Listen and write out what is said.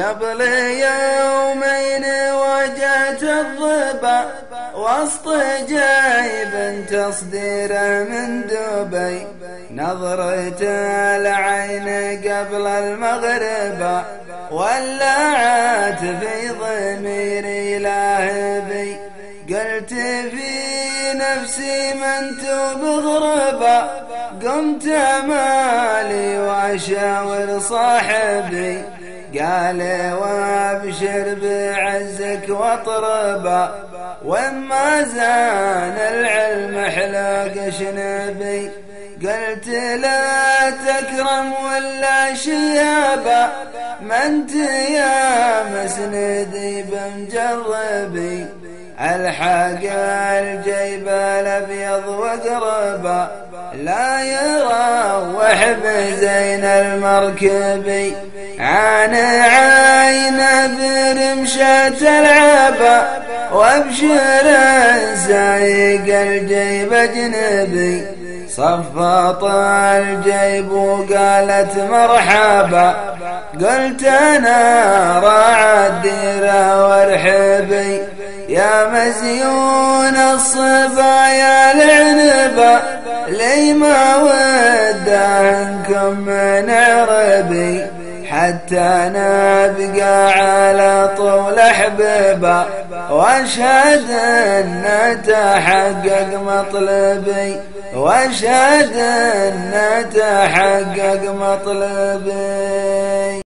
قبل يومين وجهت الضبا وسط جيب تصديره من دبي. نظرة العين قبل المغرب ولعت في ضميري لاهبي قلت في نفسي من بغربة قمت مالي وأشاور صاحبي. قال وابشر بعزك واطربا وما زان العلم حلاق شنبي. قلت لا تكرم ولا شيابا ما انت يا مسندي بمجربي الحق الجيب الأبيض واقربا لا يروح بزين المركبي عن عين برمشة العبا وابشر سايق الجيب اجنبي. صفط الجيب وقالت مرحبا. قلت أنا راعى الديره وارحبي. يا مزيون الصبايا ودانكم من عربي حتى نبقى على طول احبابا وأشهد أن تحقق مطلبي. وأشهد أن تحقق مطلبي.